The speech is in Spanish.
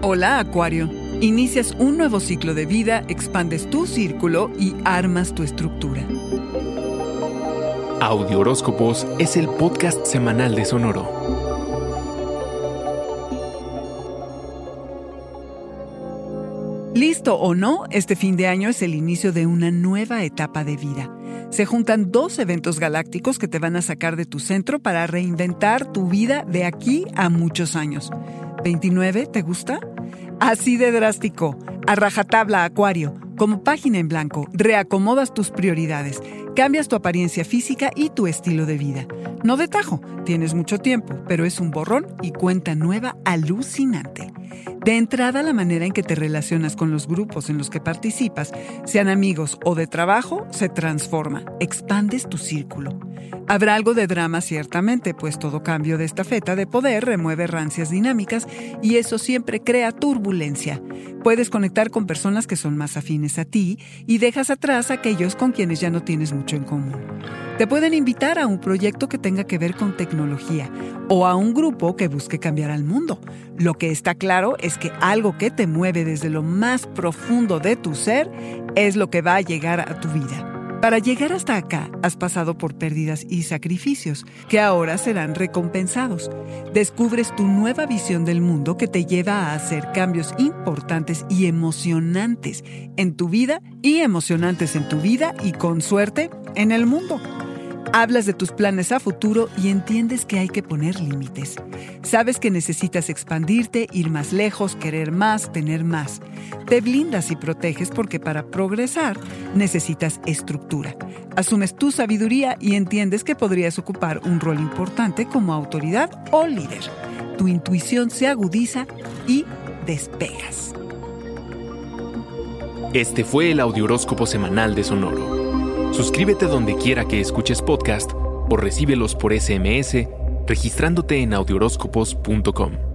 Hola Acuario. Inicias un nuevo ciclo de vida, expandes tu círculo y armas tu estructura. Audio Horóscopos es el podcast semanal de Sonoro. Listo o no, este fin de año es el inicio de una nueva etapa de vida. Se juntan dos eventos galácticos que te van a sacar de tu centro para reinventar tu vida de aquí a muchos años. ¿29 te gusta? Así de drástico. A rajatabla, Acuario. Como página en blanco, reacomodas tus prioridades, cambias tu apariencia física y tu estilo de vida. No de tajo, tienes mucho tiempo, pero es un borrón y cuenta nueva alucinante. De entrada, la manera en que te relacionas con los grupos en los que participas, sean amigos o de trabajo, se transforma. Expandes tu círculo. Habrá algo de drama ciertamente, pues todo cambio de esta feta de poder remueve rancias dinámicas y eso siempre crea turbulencia. Puedes conectar con personas que son más afines a ti y dejas atrás a aquellos con quienes ya no tienes mucho en común. Te pueden invitar a un proyecto que tenga que ver con tecnología o a un grupo que busque cambiar al mundo. Lo que está claro es que algo que te mueve desde lo más profundo de tu ser es lo que va a llegar a tu vida. Para llegar hasta acá has pasado por pérdidas y sacrificios que ahora serán recompensados. Descubres tu nueva visión del mundo que te lleva a hacer cambios importantes y emocionantes en tu vida y emocionantes en tu vida y con suerte en el mundo. Hablas de tus planes a futuro y entiendes que hay que poner límites. Sabes que necesitas expandirte, ir más lejos, querer más, tener más. Te blindas y proteges porque para progresar necesitas estructura. Asumes tu sabiduría y entiendes que podrías ocupar un rol importante como autoridad o líder. Tu intuición se agudiza y despegas. Este fue el Audioróscopo Semanal de Sonoro. Suscríbete donde quiera que escuches podcast o recíbelos por SMS registrándote en audioróscopos.com.